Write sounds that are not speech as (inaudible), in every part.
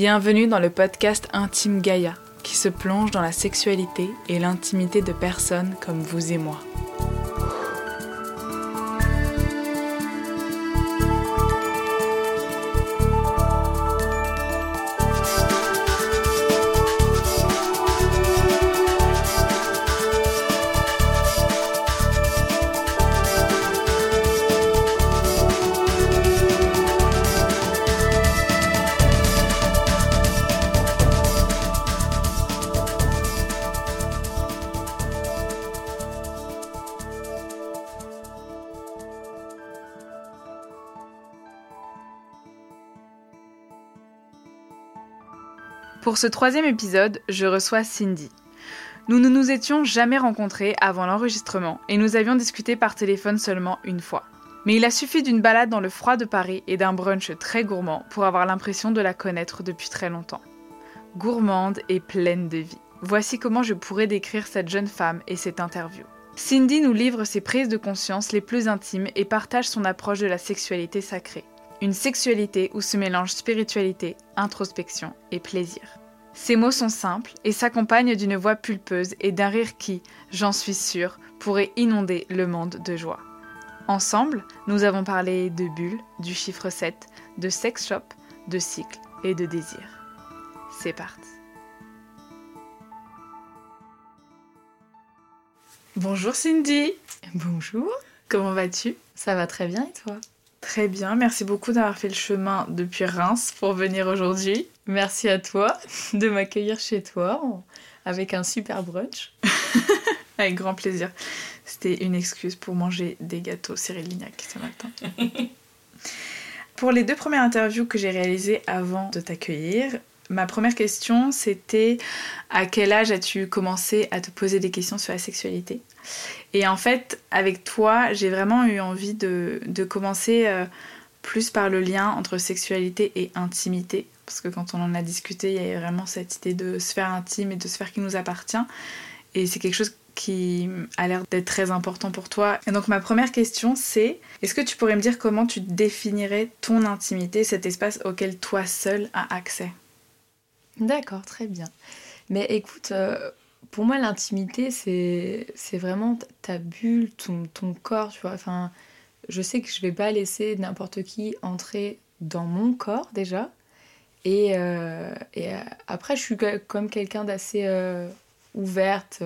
Bienvenue dans le podcast Intime Gaïa, qui se plonge dans la sexualité et l'intimité de personnes comme vous et moi. Pour ce troisième épisode, je reçois Cindy. Nous ne nous étions jamais rencontrés avant l'enregistrement et nous avions discuté par téléphone seulement une fois. Mais il a suffi d'une balade dans le froid de Paris et d'un brunch très gourmand pour avoir l'impression de la connaître depuis très longtemps. Gourmande et pleine de vie. Voici comment je pourrais décrire cette jeune femme et cette interview. Cindy nous livre ses prises de conscience les plus intimes et partage son approche de la sexualité sacrée. Une sexualité où se mélangent spiritualité, introspection et plaisir. Ces mots sont simples et s'accompagnent d'une voix pulpeuse et d'un rire qui, j'en suis sûre, pourrait inonder le monde de joie. Ensemble, nous avons parlé de bulles, du chiffre 7, de sex shop, de cycle et de désir. C'est parti. Bonjour Cindy. Bonjour. Comment vas-tu? Ça va très bien et toi? Très bien, merci beaucoup d'avoir fait le chemin depuis Reims pour venir aujourd'hui. Merci à toi de m'accueillir chez toi avec un super brunch. (laughs) avec grand plaisir. C'était une excuse pour manger des gâteaux Cyril Lignac ce matin. (laughs) pour les deux premières interviews que j'ai réalisées avant de t'accueillir, ma première question c'était à quel âge as-tu commencé à te poser des questions sur la sexualité? Et en fait, avec toi, j'ai vraiment eu envie de, commencer euh, plus par le lien entre sexualité et intimité. Parce que quand on en a discuté, il y a vraiment cette idée de sphère intime et de sphère qui nous appartient. Et c'est quelque chose qui a l'air d'être très important pour toi. Et donc ma première question c'est, est-ce que tu pourrais me dire comment tu définirais ton intimité, cet espace auquel toi seul as accès? D'accord, très bien. Mais écoute, euh, pour moi, l'intimité, c'est, vraiment ta bulle, ton, corps, tu vois. Enfin, je sais que je vais pas laisser n'importe qui entrer dans mon corps, déjà. Et, euh, euh, après, je suis comme quelqu'un d'assez ouverte.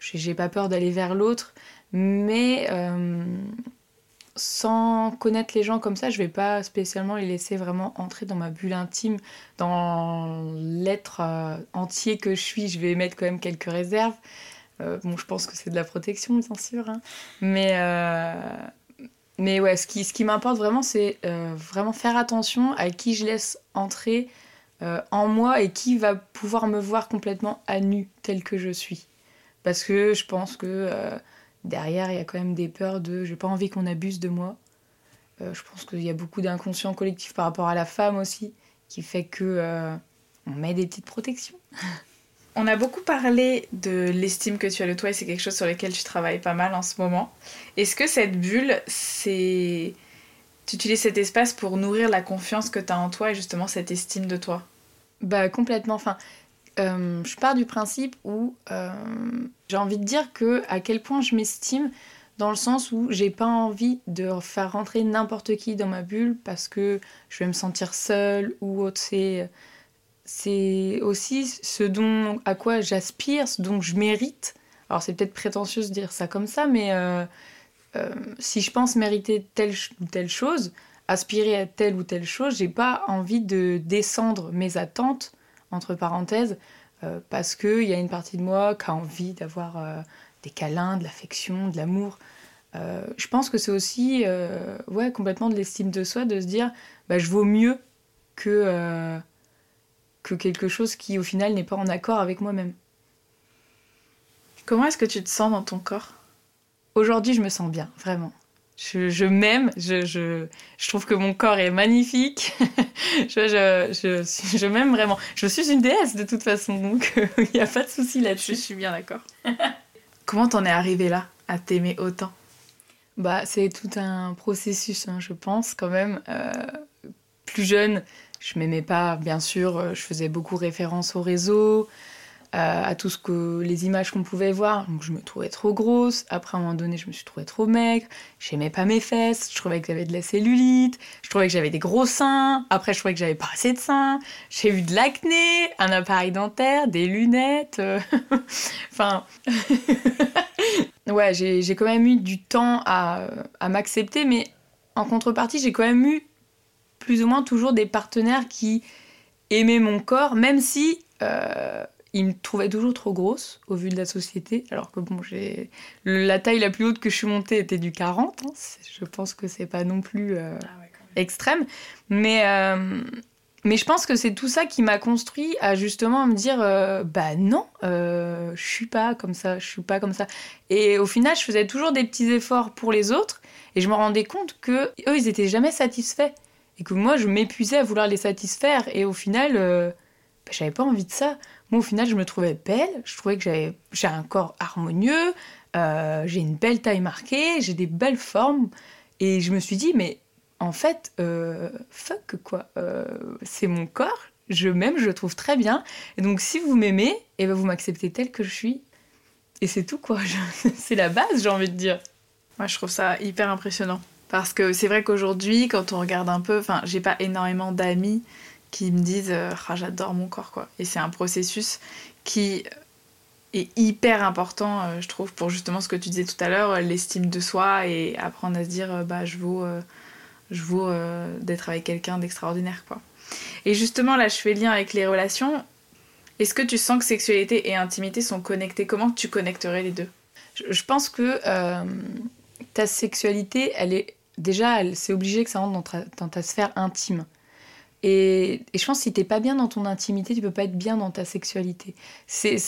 j'ai pas peur d'aller vers l'autre. Mais sans connaître les gens comme ça, je vais pas spécialement les laisser vraiment entrer dans ma bulle intime, dans l'être euh, entier que je suis. Je vais mettre quand même quelques réserves. Euh, bon, je pense que c'est de la protection, bien sûr. Hein. Mais, euh, mais ouais, ce qui, ce qui m'importe vraiment, c'est vraiment faire attention à qui je laisse entrer en moi et qui va pouvoir me voir complètement à nu, tel que je suis. Parce que je pense que derrière, il y a quand même des peurs de j'ai pas envie qu'on abuse de moi. Euh, je pense qu'il y a beaucoup d'inconscient collectif par rapport à la femme aussi, qui fait que euh, on met des petites protections. On a beaucoup parlé de l'estime que tu as de toi et c'est quelque chose sur lequel tu travailles pas mal en ce moment. Est-ce que cette bulle, c'est. Tu utilises cet espace pour nourrir la confiance que tu as en toi et justement cette estime de toi? Bah complètement. Enfin, euh, je pars du principe où euh, j'ai envie de dire à quel point je m'estime dans le sens où j'ai pas envie de faire rentrer n'importe qui dans ma bulle parce que je vais me sentir seule ou autre. C'est, c'est aussi ce dont à quoi j'aspire, ce dont je mérite. Alors c'est peut-être prétentieux de dire ça comme ça, mais euh, si je pense mériter telle ou telle chose, aspirer à telle ou telle chose, j'ai pas envie de descendre mes attentes entre parenthèses, euh, parce qu'il y a une partie de moi qui a envie d'avoir euh, des câlins, de l'affection, de l'amour. Euh, je pense que c'est aussi ouais, complètement de l'estime de soi, de se dire bah, je vaux mieux que, que quelque chose qui au final n'est pas en accord avec moi-même. Comment est-ce que tu te sens dans ton corps? Aujourd'hui, je me sens bien, vraiment. Je, je m'aime, je, je, je, trouve que mon corps est magnifique. (laughs) je, je, je m'aime vraiment. Je suis une déesse de toute façon, donc (laughs) il n'y a pas de souci là-dessus. Je suis bien d'accord. (laughs) Comment t'en es arrivé là, à t'aimer autant? Bah, c'est tout un processus, hein, je pense, quand même. Euh, plus jeune, je m'aimais pas, bien sûr, je faisais beaucoup référence au réseau, à tout ce que les images qu'on pouvait voir. Donc je me trouvais trop grosse. Après, à un moment donné, je me suis trouvée trop maigre. J'aimais pas mes fesses. Je trouvais que j'avais de la cellulite. Je trouvais que j'avais des gros seins. Après, je trouvais que j'avais pas assez de seins. J'ai eu de l'acné, un appareil dentaire, des lunettes. (laughs) enfin. (laughs) ouais, j'ai quand même eu du temps à, à m'accepter, mais en contrepartie, j'ai quand même eu plus ou moins toujours des partenaires qui aimaient mon corps, même si. Euh, il me trouvait toujours trop grosse au vu de la société, alors que bon, j'ai la taille la plus haute que je suis montée était du 40. Hein. Je pense que c'est pas non plus euh, ah extrême, mais euh, mais je pense que c'est tout ça qui m'a construit à justement me dire euh, bah non, je suis pas comme ça, je suis pas comme ça. Et au final, je faisais toujours des petits efforts pour les autres et je me rendais compte que eux, ils étaient jamais satisfaits et que moi, je m'épuisais à vouloir les satisfaire et au final, j'avais pas envie de ça. Moi, au final, je me trouvais belle. Je trouvais que j'avais, j'ai un corps harmonieux, euh, j'ai une belle taille marquée, j'ai des belles formes. Et je me suis dit, mais en fait, euh, fuck quoi. Euh, c'est mon corps, je m'aime, je le trouve très bien. Et donc, si vous m'aimez, eh ben, vous m'acceptez tel que je suis. Et c'est tout, quoi. (laughs) c'est la base, j'ai envie de dire. Moi, je trouve ça hyper impressionnant. Parce que c'est vrai qu'aujourd'hui, quand on regarde un peu, enfin, j'ai pas énormément d'amis qui me disent euh, ah, j'adore mon corps quoi. Et c'est un processus qui est hyper important, euh, je trouve, pour justement ce que tu disais tout à l'heure, l'estime de soi et apprendre à se dire euh, bah je vaux, je vaux d'être avec quelqu'un d'extraordinaire quoi. Et justement là, je fais lien avec les relations. Est-ce que tu sens que sexualité et intimité sont connectées Comment tu connecterais les deux? Je, pense que ta sexualité, elle est déjà, c'est obligé que ça rentre dans ta sphère intime. Et, je pense que si t'es pas bien dans ton intimité, tu peux pas être bien dans ta sexualité. C'est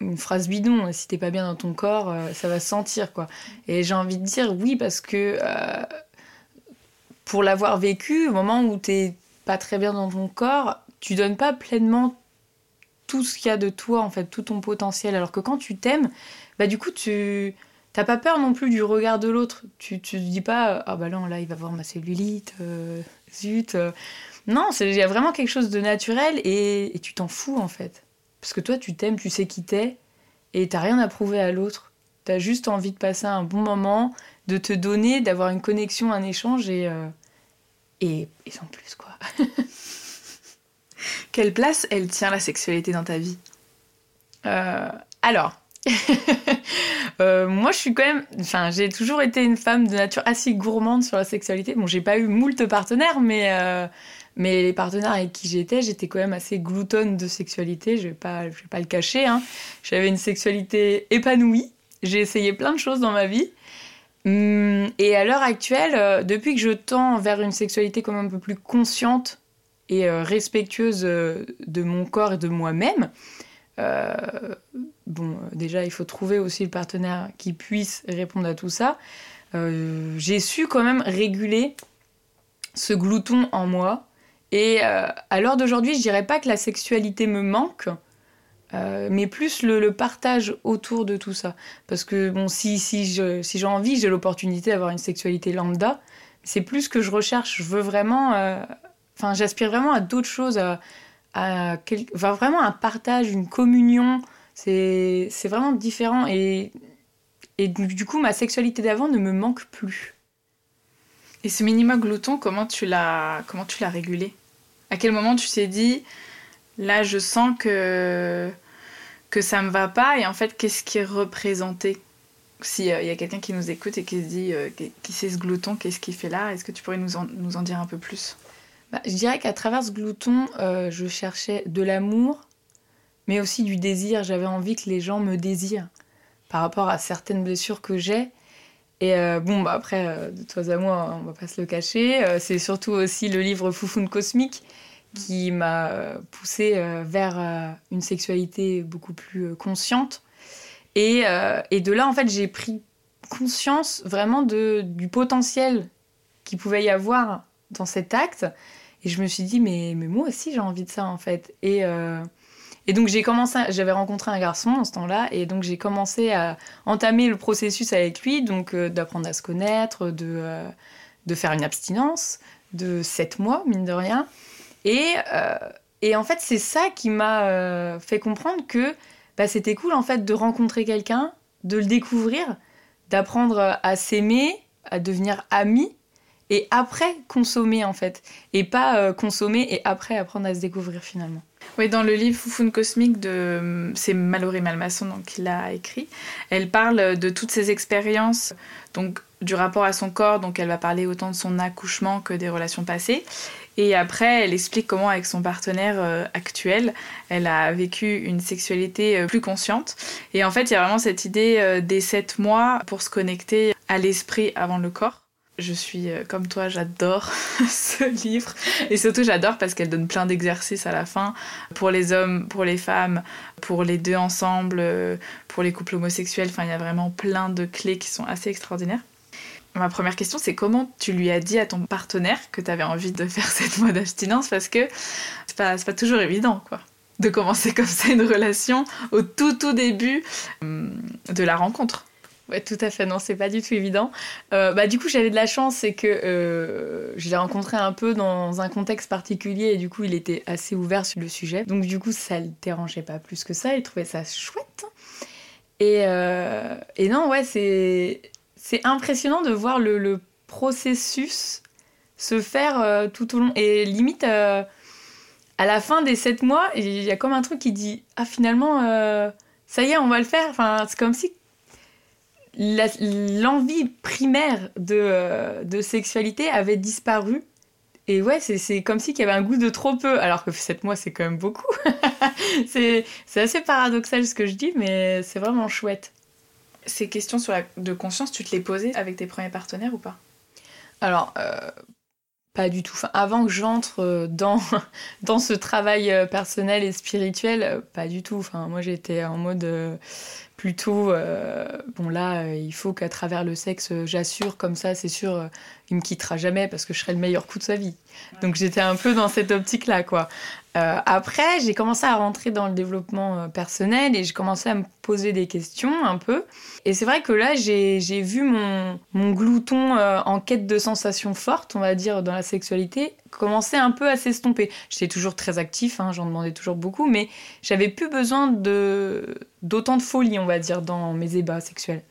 une phrase bidon, hein. si t'es pas bien dans ton corps, euh, ça va se sentir quoi. Et j'ai envie de dire oui parce que euh, pour l'avoir vécu, au moment où t'es pas très bien dans ton corps, tu donnes pas pleinement tout ce qu'il y a de toi en fait, tout ton potentiel. Alors que quand tu t'aimes, bah du coup tu T'as pas peur non plus du regard de l'autre. Tu, tu te dis pas, ah bah non, là, il va voir ma cellulite, euh, zut. Non, il y a vraiment quelque chose de naturel et, tu t'en fous en fait. Parce que toi, tu t'aimes, tu sais qui t'es et t'as rien à prouver à l'autre. T'as juste envie de passer un bon moment, de te donner, d'avoir une connexion, un échange et, euh, et, sans plus quoi. (laughs) Quelle place elle tient la sexualité dans ta vie? Euh, Alors, (laughs) euh, moi, je suis quand même. Enfin, j'ai toujours été une femme de nature assez gourmande sur la sexualité. Bon, j'ai pas eu moult partenaires, mais mais les partenaires avec qui j'étais, j'étais quand même assez gloutonne de sexualité, je vais vais pas le cacher. Hein. J'avais une sexualité épanouie, j'ai essayé plein de choses dans ma vie. Hum, et à l'heure actuelle, euh, depuis que je tends vers une sexualité comme un peu plus consciente et euh, respectueuse euh, de mon corps et de moi-même, bon, déjà, il faut trouver aussi le partenaire qui puisse répondre à tout ça. j'ai su quand même réguler ce glouton en moi et euh, à l'heure d'aujourd'hui, je dirais pas que la sexualité me manque, euh, mais plus le, partage autour de tout ça. Parce que bon, si, si, j'ai envie, j'ai l'opportunité d'avoir une sexualité lambda. C'est plus ce que je recherche. Je veux vraiment. Euh, enfin, j'aspire vraiment à d'autres choses, à, à vraiment un partage, une communion. C'est vraiment différent. Et, et du coup, ma sexualité d'avant ne me manque plus. Et ce minima glouton, comment tu l'as comment tu l'as régulé? À quel moment tu t'es dit là je sens que que ça me va pas et en fait qu'est-ce qui est représenté? S'il y a quelqu'un qui nous écoute et qui se dit euh, qui sait ce glouton, qu'est-ce qu'il fait là Est-ce que tu pourrais nous en, nous en dire un peu plus? Bah, Je dirais qu'à travers ce glouton, euh, je cherchais de l'amour, mais aussi du désir. J'avais envie que les gens me désirent. Par rapport à certaines blessures que j'ai et euh, bon, bah après, euh, de toi à moi, on va pas se le cacher. Euh, c'est surtout aussi le livre Foufoune Cosmique qui m'a poussé vers une sexualité beaucoup plus consciente. Et, de là, en fait, j'ai pris conscience vraiment du potentiel qu'il pouvait y avoir dans cet acte. Et je me suis dit, mais, mais moi aussi, j'ai envie de ça, en fait. Et, et donc j'ai commencé, j'avais rencontré un garçon en ce temps-là, et donc j'ai commencé à entamer le processus avec lui, donc euh, d'apprendre à se connaître, de, euh, de faire une abstinence, de 7 mois, mine de rien. Et, et en fait, c'est ça qui m'a fait comprendre que bah, c'était cool en fait de rencontrer quelqu'un, de le découvrir, d'apprendre à s'aimer, à devenir ami et après consommer en fait et pas consommer et après apprendre à se découvrir finalement. Oui, dans le livre Foufoune cosmique de c'est Mallory Malmasson donc qui l'a écrit. Elle parle de toutes ses expériences donc du rapport à son corps. Donc elle va parler autant de son accouchement que des relations passées. Et après elle explique comment avec son partenaire euh, actuel, elle a vécu une sexualité euh, plus consciente. Et en fait, il y a vraiment cette idée euh, des sept mois pour se connecter à l'esprit avant le corps je suis euh, comme toi, j'adore (laughs) ce livre. Et surtout, j'adore parce qu'elle donne plein d'exercices à la fin pour les hommes, pour les femmes, pour les deux ensemble, euh, pour les couples homosexuels. Enfin, il y a vraiment plein de clés qui sont assez extraordinaires. Ma première question, c'est comment tu lui as dit à ton partenaire que tu avais envie de faire (laughs) cette mode d'abstinence parce que c'est pas, pas toujours évident, quoi de commencer comme ça une relation au tout tout début euh, de la rencontre. Ouais, tout à fait. Non, c'est pas du tout évident. Euh, bah, du coup, j'avais de la chance, c'est que euh, je l'ai rencontré un peu dans un contexte particulier et du coup, il était assez ouvert sur le sujet. Donc, du coup, ça le dérangeait pas plus que ça. Il trouvait ça chouette. Et, euh, et non, ouais, c'est c'est impressionnant de voir le, le processus se faire tout au long. Et limite, à la fin des sept mois, il y a comme un truc qui dit Ah, finalement, ça y est, on va le faire. Enfin, c'est comme si l'envie primaire de, de, sexualité avait disparu. Et ouais, c'est comme si qu'il y avait un goût de trop peu, alors que 7 mois, c'est quand même beaucoup. (laughs) c'est assez paradoxal ce que je dis, mais c'est vraiment chouette. Ces questions sur la, de conscience, tu te les posais avec tes premiers partenaires ou pas? Alors, euh, pas du tout. Enfin, avant que j'entre euh, dans, (laughs) dans ce travail euh, personnel et spirituel, pas du tout. Enfin, moi, j'étais en mode plutôt euh, bon là euh, il faut qu'à travers le sexe euh, j'assure comme ça c'est sûr il me quittera jamais parce que je serai le meilleur coup de sa vie donc j'étais un peu dans cette optique là quoi euh, après, j'ai commencé à rentrer dans le développement euh, personnel et j'ai commencé à me poser des questions un peu. Et c'est vrai que là, j'ai vu mon, glouton euh, en quête de sensations fortes, on va dire, dans la sexualité, commencer un peu à s'estomper. J'étais toujours très actif, hein, j'en demandais toujours beaucoup, mais j'avais plus besoin d'autant de, folie, on va dire, dans mes ébats sexuels.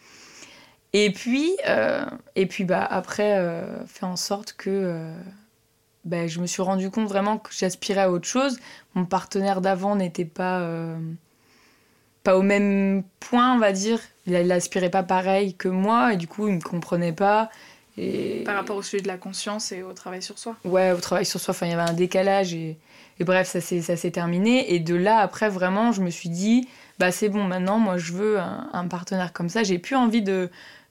Et puis, et puis bah, après, fait en sorte que ben, je me suis rendu compte vraiment que j'aspirais à autre chose. Mon partenaire d'avant n'était pas, euh, pas au même point, on va dire. Il n'aspirait pas pareil que moi et du coup, il ne me comprenait pas. Et... Par rapport au sujet de la conscience et au travail sur soi Ouais, au travail sur soi. Enfin, il y avait un décalage et, et bref, ça s'est terminé. Et de là, après, vraiment, je me suis dit, bah c'est bon, maintenant, moi, je veux un, un partenaire comme ça. J'ai plus envie de,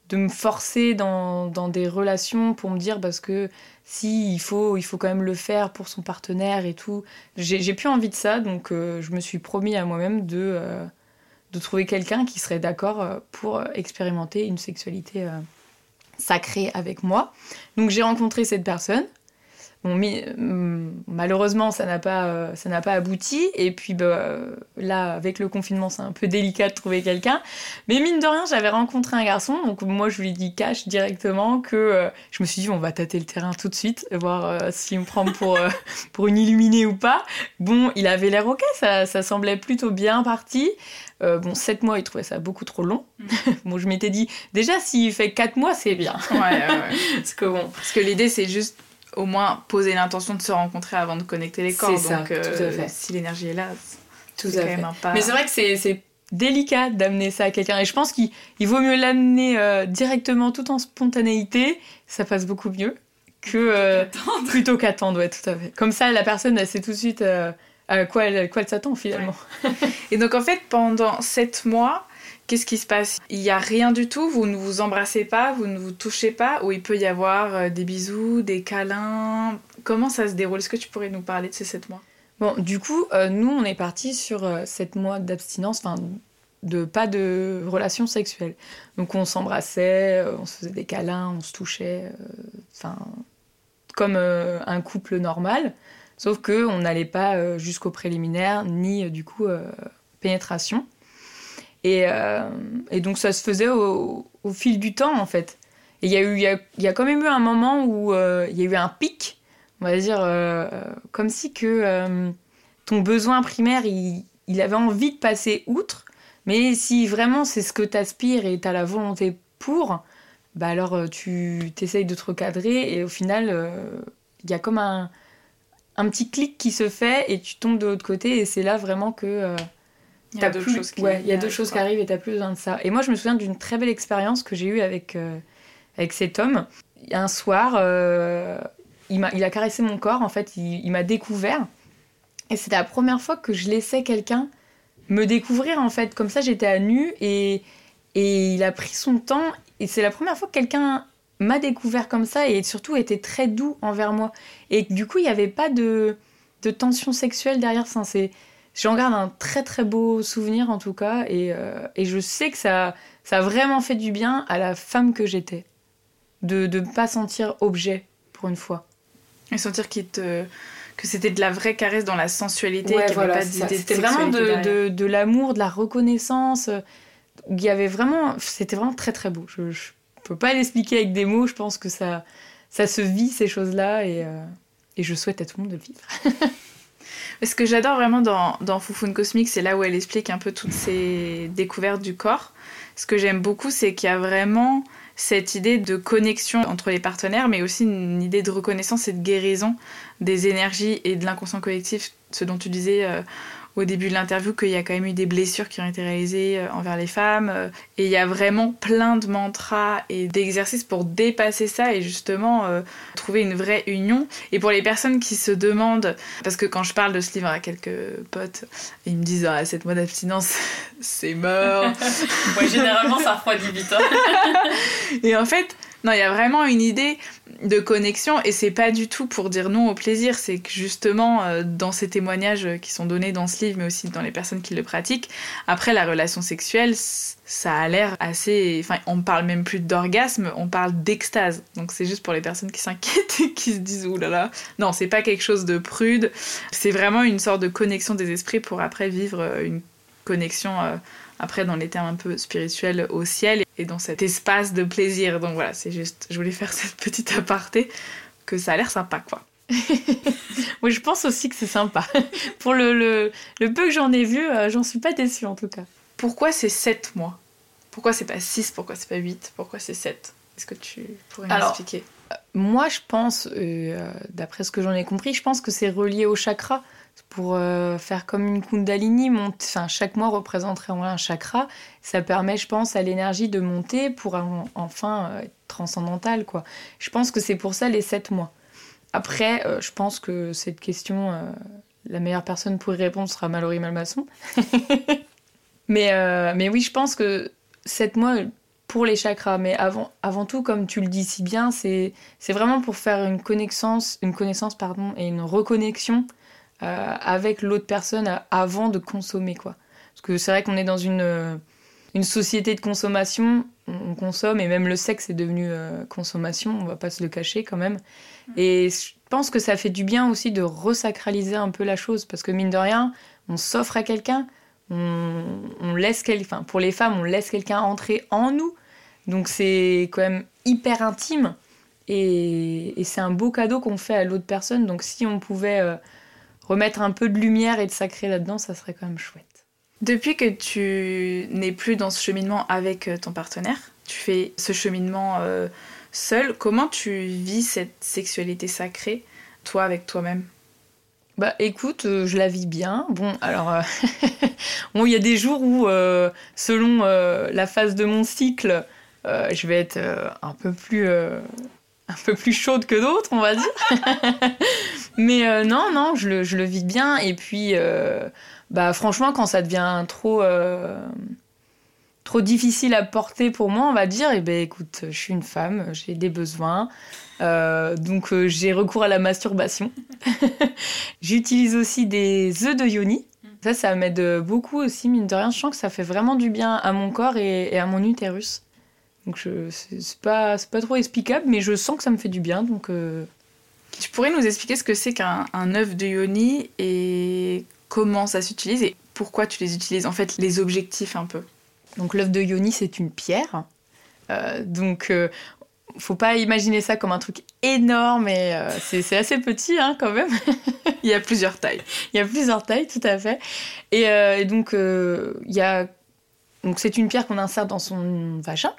de me forcer dans, dans, des relations pour me dire parce que si il faut il faut quand même le faire pour son partenaire et tout. J'ai plus envie de ça donc euh, je me suis promis à moi-même de euh, de trouver quelqu'un qui serait d'accord euh, pour expérimenter une sexualité sacrée avec moi. Donc j'ai rencontré cette personne Bon, malheureusement, ça n'a pas, euh, ça n'a pas abouti. Et puis bah, là, avec le confinement, c'est un peu délicat de trouver quelqu'un. Mais mine de rien, j'avais rencontré un garçon. Donc moi, je lui ai dit cash directement que euh, je me suis dit, on va tâter le terrain tout de suite, voir euh, s'il me prend pour, (laughs) pour une illuminée ou pas. Bon, il avait l'air ok, ça, ça semblait plutôt bien parti. bon, 7 mois, il trouvait ça beaucoup trop long. Mm. (laughs) bon, je m'étais dit, déjà, s'il fait 4 mois, c'est bien. Ouais, ouais, (laughs) parce que bon, parce que l'idée, c'est juste au moins poser l'intention de se rencontrer avant de connecter les corps. Ça, Donc, euh, si l'énergie est là, tout à fait. Mais c'est vrai que c'est délicat d'amener ça à quelqu'un. Et je pense qu'il vaut mieux l'amener euh, directement tout en spontanéité. Ça passe beaucoup mieux que euh, plutôt qu'attendre. ouais, tout à fait. Comme ça, la personne, elle sait tout de suite à quoi elle, quoi elle s'attend finalement. Et donc en fait, pendant sept mois, Qu'est-ce qui se passe? Il n'y a rien du tout, vous ne vous embrassez pas, vous ne vous touchez pas, ou il peut y avoir euh, des bisous, des câlins? Comment ça se déroule? Est-ce que tu pourrais nous parler de ces 7 mois? Bon, du coup, euh, nous, on est parti sur 7 euh, mois d'abstinence, enfin, de pas de relations sexuelles. Donc, on s'embrassait, on se faisait des câlins, on se touchait, enfin, comme un couple normal, sauf que on n'allait pas jusqu'au préliminaire, ni du coup pénétration. Euh, et, donc ça se faisait au, fil du temps en fait. Et il y, a il, y a, quand même eu un moment où euh, il y a eu un pic on va dire, comme si que ton besoin primaire, il, avait envie de passer outre, mais si vraiment c'est ce que t'aspires et t'as la volonté pour, bah alors tu t'essayes de te recadrer et au final, il y a comme un, petit clic qui se fait et tu tombes de l'autre côté et c'est là vraiment que euh, il y a d'autres choses qui, ouais, il y a deux choses qui arrivent et t'as plus besoin de ça. Et moi je me souviens d'une très belle expérience que j'ai eue avec, euh, avec cet homme. Un soir, euh, il, a, il a caressé mon corps, en fait il, m'a découvert et c'était la première fois que je laissais quelqu'un me découvrir en fait. Comme ça j'étais à nu et, et il a pris son temps et c'est la première fois que quelqu'un m'a découvert comme ça et surtout était très doux envers moi. Et du coup, il n'y avait pas de, de, tension sexuelle derrière ça. J'en garde un très très beau souvenir en tout cas et, euh, et, je sais que ça, ça a vraiment fait du bien à la femme que j'étais. De ne pas sentir objet pour une fois. Et sentir te que c'était de la vraie caresse dans la sensualité, qu'il voilà, pas C'était vraiment de, de, de l'amour, de la reconnaissance. Il y avait vraiment... C'était vraiment très très beau. je peux pas l'expliquer avec des mots. Je pense que ça, ça se vit ces choses-là et, euh, et je souhaite à tout le monde de le vivre. (laughs) Ce que j'adore vraiment dans, dans Foufoune Cosmique, c'est là où elle explique un peu toutes ces découvertes du corps. Ce que j'aime beaucoup, c'est qu'il y a vraiment cette idée de connexion entre les partenaires, mais aussi une idée de reconnaissance et de guérison des énergies et de l'inconscient collectif, ce dont tu disais euh, au début de l'interview qu'il y a quand même eu des blessures qui ont été réalisées euh, envers les femmes. Euh, et il y a vraiment plein de mantras et d'exercices pour dépasser ça et justement euh, trouver une vraie union. Et pour les personnes qui se demandent, parce que quand je parle de ce livre à quelques potes, ils me disent ah, cette mois d'abstinence, (laughs) c'est mort. (laughs) ouais, généralement, ça refroidit vite. Hein. (laughs) et en fait, non, il y a vraiment une idée de connexion et c'est pas du tout pour dire non au plaisir, c'est que justement euh, dans ces témoignages qui sont donnés dans ce livre mais aussi dans les personnes qui le pratiquent, après la relation sexuelle, ça a l'air assez enfin on parle même plus d'orgasme, on parle d'extase. Donc c'est juste pour les personnes qui s'inquiètent et qui se disent oulala. Là là. Non, c'est pas quelque chose de prude, c'est vraiment une sorte de connexion des esprits pour après vivre euh, une connexion euh, après dans les termes un peu spirituels au ciel et dans cet espace de plaisir. Donc voilà, c'est juste, je voulais faire (laughs) cette petite aparté que ça a l'air sympa quoi. (laughs) oui, je pense aussi que c'est sympa. (laughs) Pour le, le, le, peu que j'en ai vu, euh, j'en suis pas déçue en tout cas. Pourquoi c'est 7 mois Pourquoi c'est pas 6 Pourquoi c'est pas 8 Pourquoi c'est 7 Est-ce que tu pourrais m'expliquer? euh, Moi, je pense, euh, d'après ce que j'en ai compris, je pense que c'est relié au chakra pour euh, faire comme une kundalini, enfin, chaque mois représenterait un chakra. Ça permet, je pense, à l'énergie de monter pour enfin euh, être transcendantale. Quoi. Je pense que c'est pour ça les sept mois. Après, euh, je pense que cette question, la meilleure personne pour y répondre sera Mallory Malmasson. (laughs) mais, mais oui, je pense que sept mois pour les chakras. Mais avant, avant tout, comme tu le dis si bien, c'est vraiment pour faire une connaissance, une connaissance pardon, et une reconnexion avec l'autre personne avant de consommer, quoi. Parce que c'est vrai qu'on est dans une, euh, une société de consommation, on, consomme, et même le sexe est devenu euh, consommation, on va pas se le cacher quand même. Mm. Et je pense que ça fait du bien aussi de resacraliser un peu la chose, parce que mine de rien, on s'offre à quelqu'un, on, on, laisse enfin pour les femmes, on laisse quelqu'un entrer en nous, donc c'est quand même hyper intime, et, et c'est un beau cadeau qu'on fait à l'autre personne, donc si on pouvait remettre un peu de lumière et de sacré là-dedans, ça serait quand même chouette. Depuis que tu n'es plus dans ce cheminement avec euh, ton partenaire, tu fais ce cheminement euh, seul, comment tu vis cette sexualité sacrée, toi avec toi-même? Bah écoute, euh, je la vis bien. Bon, alors, (laughs) bon, il y a des jours où, selon la phase de mon cycle, je vais être un peu plus un peu plus chaude que d'autres, on va dire. (laughs) Mais euh, non, non, je le, je vis bien. Et puis, euh, bah, franchement, quand ça devient trop, euh, trop difficile à porter pour moi, on va dire, eh ben, écoute, je suis une femme, j'ai des besoins. donc, j'ai recours à la masturbation. (laughs) J'utilise aussi des œufs de yoni. Ça, ça m'aide beaucoup aussi, mine de rien. Je sens que ça fait vraiment du bien à mon corps et à mon utérus. Donc c'est pas, pas trop explicable, mais je sens que ça me fait du bien. Donc. Tu pourrais nous expliquer ce que c'est qu'un œuf de yoni et comment ça s'utilise et pourquoi tu les utilises, en fait, les objectifs un peu? Donc l'œuf de yoni, c'est une pierre. Euh, donc euh, faut pas imaginer ça comme un truc énorme et euh, c'est assez petit hein, quand même. (laughs) il y a plusieurs tailles. (laughs) Il y a plusieurs tailles, tout à fait. Et, euh, et donc, euh, il y a... donc c'est une pierre qu'on insère dans son vagin.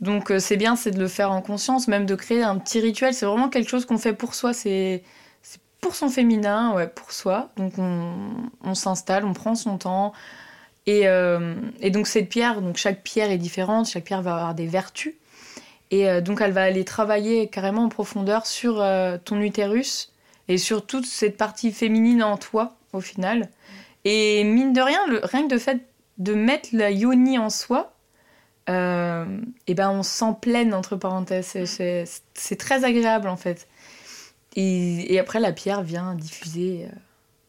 Donc euh, c'est bien, c'est de le faire en conscience, même de créer un petit rituel. C'est vraiment quelque chose qu'on fait pour soi. C'est pour son féminin, ouais, pour soi. Donc on, s'installe, on prend son temps. Et, euh, et donc cette pierre, donc chaque pierre est différente, chaque pierre va avoir des vertus. Et euh, donc elle va aller travailler carrément en profondeur sur ton utérus et sur toute cette partie féminine en toi au final. Et mine de rien, rien que de fait de mettre la yoni en soi, euh, et ben on se sent pleine entre parenthèses. C'est- C'est très agréable en fait. Et, et après la pierre vient diffuser euh,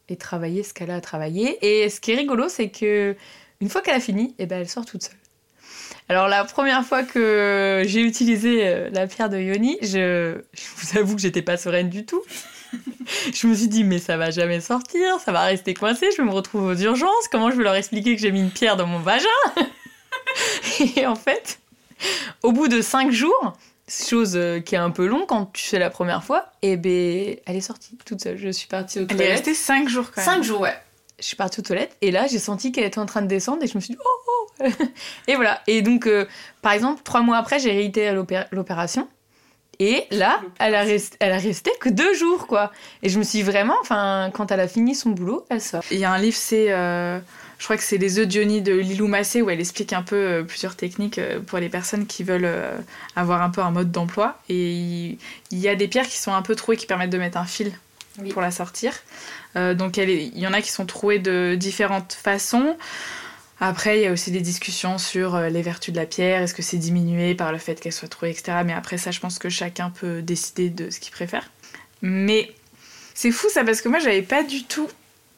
et travailler ce qu'elle a à travailler. Et ce qui est rigolo, c'est que une fois qu'elle a fini, et ben elle sort toute seule. Alors la première fois que j'ai utilisé euh, la pierre de Yoni, je, je vous avoue que j'étais pas sereine du tout. (laughs) je me suis dit mais ça va jamais sortir, ça va rester coincé, je vais me retrouver aux urgences, comment je vais leur expliquer que j'ai mis une pierre dans mon vagin? (laughs) Et en fait, au bout de cinq jours, chose euh, qui est un peu long quand tu fais la première fois, et ben elle est sortie toute seule. Je suis partie aux Elle est toilettes. restée 5 jours quand même. Cinq jours, ouais. Je suis partie aux toilettes et là j'ai senti qu'elle était en train de descendre et je me suis dit oh oh (laughs) et voilà et donc euh, par exemple trois mois après j'ai réitéré l'opé- l'opération et là elle a resté elle a resté que deux jours quoi et je me suis dit, vraiment enfin quand elle a fini son boulot elle sort Il y a un livre, c'est. euh, je crois que c'est Les œufs d'Ioni de Lilou Massé, où elle explique un peu euh, plusieurs techniques euh, pour les personnes qui veulent euh, avoir un peu un mode d'emploi. Et il, y a des pierres qui sont un peu trouées qui permettent de mettre un fil Oui. pour la sortir. Euh, donc il y en a qui sont trouées de différentes façons. Après, il y a aussi des discussions sur les vertus de la pierre, est-ce que c'est diminué par le fait qu'elle soit trouée, etc. Mais après ça, je pense que chacun peut décider de ce qu'il préfère. Mais c'est fou ça, parce que moi, j'avais pas du tout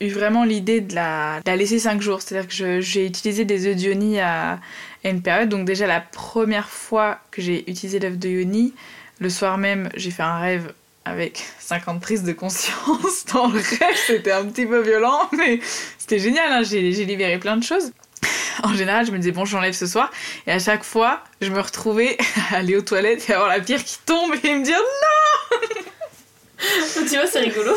eu vraiment l'idée de la, laisser 5 jours. C'est-à-dire que j'ai utilisé des œufs de yoni à, une période. Donc déjà, la première fois que j'ai utilisé l'œuf de yoni, le soir même, j'ai fait un rêve avec (laughs) 50 prises de conscience. (laughs) Dans le rêve, c'était un petit peu violent, mais c'était génial. hein. J'ai libéré plein de choses. En général, je me disais, bon, j'enlève ce soir. Et à chaque fois, je me retrouvais (laughs) à aller aux toilettes et avoir la pierre qui tombe et me dire, (laughs) tu vois, c'est rigolo.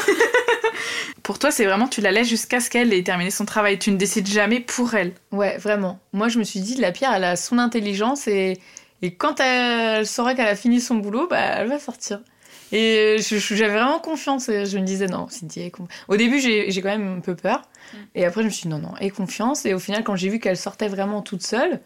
(laughs) pour toi, c'est vraiment, tu la laisses jusqu'à ce qu'elle ait terminé son travail. Tu ne décides jamais pour elle. ouais vraiment. Moi je me suis dit la pierre elle a son intelligence et et quand elle saura qu'elle a fini son boulot bah elle va sortir. Et je- j'avais vraiment confiance. Et je me disais non Cynthia con- au début j'ai j'ai quand même un peu peur. Et après je me suis dit non non aie confiance. Et au final quand j'ai vu qu'elle sortait vraiment toute seule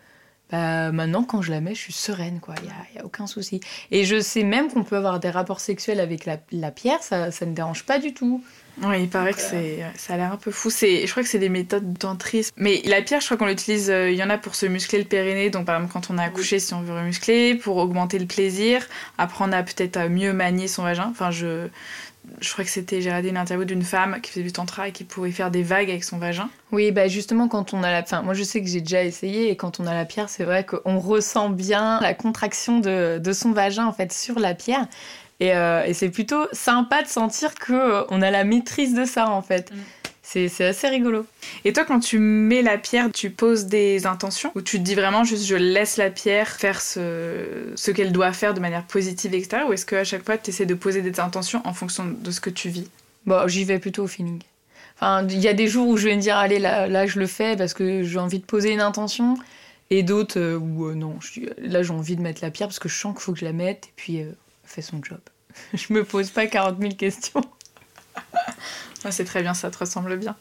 bah maintenant quand je la mets je suis sereine quoi il y a, y a aucun souci et je sais même qu'on peut avoir des rapports sexuels avec la, la pierre ça ça ne dérange pas du tout Oui, il paraît que c'est, ça a l'air un peu fou. C'est, je crois que c'est des méthodes d'entrisme. Mais la pierre, je crois qu'on l'utilise. euh, Il y en a pour se muscler le périnée. Donc, par exemple, quand on a accouché, si on veut remuscler, pour augmenter le plaisir, apprendre à peut-être à mieux manier son vagin. Enfin, je, je crois que c'était, j'ai regardé une interview d'une femme qui faisait du tantra et qui pouvait faire des vagues avec son vagin. Oui, bah justement, quand on a la. Enfin, moi, je sais que j'ai déjà essayé, et quand on a la pierre, c'est vrai qu'on ressent bien la contraction de, de son vagin, en fait, sur la pierre. Et, euh, et c'est plutôt sympa de sentir que euh, on a la maîtrise de ça, en fait. Mm. C'est assez rigolo. Et toi, quand tu mets la pierre, tu poses des intentions ou tu te dis vraiment juste je laisse la pierre faire ce, ce qu'elle doit faire de manière positive, etc. Ou est-ce qu'à chaque fois, tu essaies de poser des intentions en fonction de ce que tu vis? Bon, j'y vais plutôt au feeling. Enfin, il y a des jours où je vais me dire, allez, là, là je le fais parce que j'ai envie de poser une intention. Et d'autres euh, où euh, non, je là j'ai envie de mettre la pierre parce que je sens qu'il faut que je la mette et puis euh, elle fait son job. (laughs) je me pose pas 40 000 questions. (laughs) Ah, c'est très bien, ça te ressemble bien.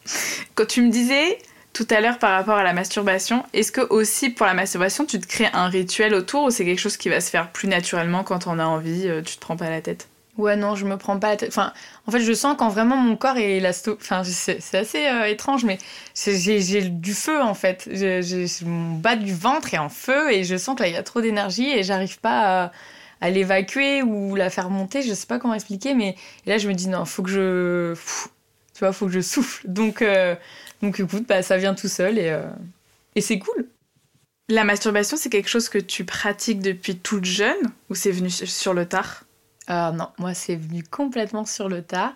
Quand tu me disais tout à l'heure par rapport à la masturbation, est-ce que aussi pour la masturbation, tu te crées un rituel autour ou c'est quelque chose qui va se faire plus naturellement quand on a envie, euh, tu te prends pas la tête? Ouais, non, je me prends pas la tête. Enfin, en fait, je sens quand vraiment mon corps est élasto. Enfin, c'est assez euh, étrange, mais j'ai du feu en fait. Mon bas du ventre est en feu et je sens que là, il y a trop d'énergie et j'arrive pas à, l'évacuer ou la faire monter. Je sais pas comment expliquer, mais là, je me dis non, faut que je. Tu vois, faut que je souffle. Donc, euh, donc écoute, bah, ça vient tout seul et, euh, et c'est cool. La masturbation, c'est quelque chose que tu pratiques depuis toute jeune ou c'est venu sur le tard? Ah non, moi c'est venu complètement sur le tas.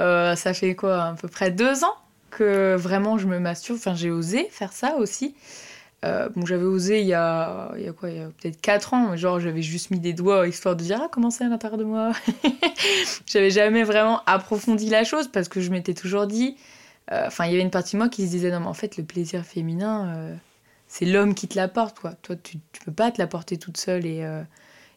Euh, ça fait quoi, à peu près deux ans que vraiment je me masturbe. Enfin, j'ai osé faire ça aussi. Euh, j'avais osé il y a, il y a quoi, il y a peut-être 4 ans, genre j'avais juste mis des doigts histoire de dire ah comment c'est à l'intérieur de moi? (laughs) j'avais jamais vraiment approfondi la chose parce que je m'étais toujours dit, euh, enfin il y avait une partie de moi qui se disait non mais en fait le plaisir féminin euh, c'est l'homme qui te l'apporte. Toi tu, tu peux pas te l'apporter toute seule et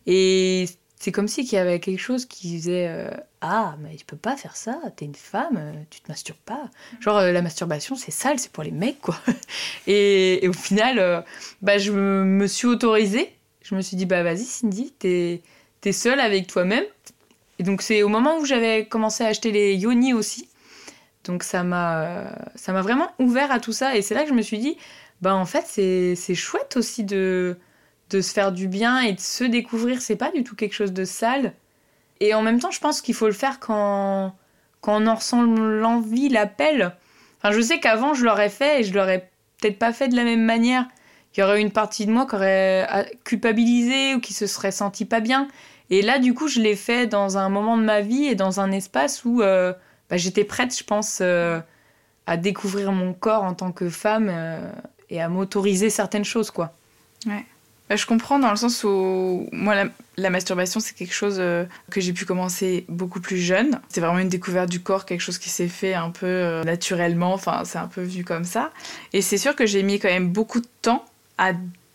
et c'est comme si qu'il y avait quelque chose qui disait euh, ah mais tu peux pas faire ça t'es une femme euh, tu te masturbes pas. Genre euh, la masturbation c'est sale c'est pour les mecs quoi. (laughs) Et, au final bah je me suis autorisée. Je me suis dit bah vas-y Cindy t'es es seule avec toi-même. Et donc c'est au moment où j'avais commencé à acheter les yoni aussi. Donc ça m'a vraiment ouvert à tout ça. Et c'est là que je me suis dit bah en fait c'est chouette aussi de de se faire du bien et de se découvrir, c'est pas du tout quelque chose de sale. Et en même temps, je pense qu'il faut le faire quand, quand on en ressent l'envie, l'appel. Enfin, je sais qu'avant, je l'aurais fait et je l'aurais peut-être pas fait de la même manière. Il y aurait une partie de moi qui aurait ah, culpabilisé ou qui se serait senti pas bien. Et là, du coup, je l'ai fait dans un moment de ma vie et dans un espace où euh, bah, j'étais prête, je pense, euh, à découvrir mon corps en tant que femme euh, et à m'autoriser certaines choses, quoi. Ouais. Bah, je comprends dans le sens où moi la, masturbation c'est quelque chose euh, que j'ai pu commencer beaucoup plus jeune. C'est vraiment une découverte du corps, quelque chose qui s'est fait un peu euh, naturellement, enfin c'est un peu vu comme ça. Et c'est sûr que j'ai mis quand même beaucoup de temps à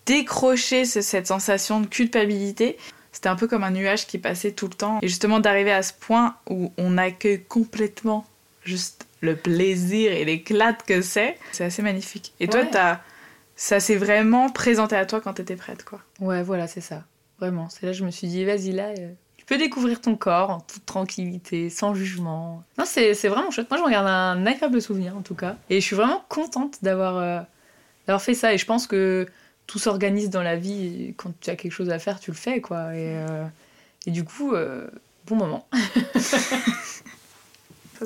décrocher cette sensation de culpabilité. C'était un peu comme un nuage qui passait tout le temps. Et justement d'arriver à ce point où on accueille complètement juste le plaisir et l'éclat que c'est, c'est assez magnifique. Et toi, t'as ça s'est vraiment présenté à toi quand t'étais prête, quoi. Ouais, voilà, c'est ça. Vraiment. C'est là que je me suis dit, vas-y, là, euh, tu peux découvrir ton corps en toute tranquillité, sans jugement. Non, c'est vraiment chouette. Moi, je regarde un agréable souvenir, en tout cas. Et je suis vraiment contente d'avoir euh, fait ça. Et je pense que tout s'organise dans la vie. Quand tu as quelque chose à faire, tu le fais, quoi. Et, euh, et du coup, bon moment. (laughs) ça,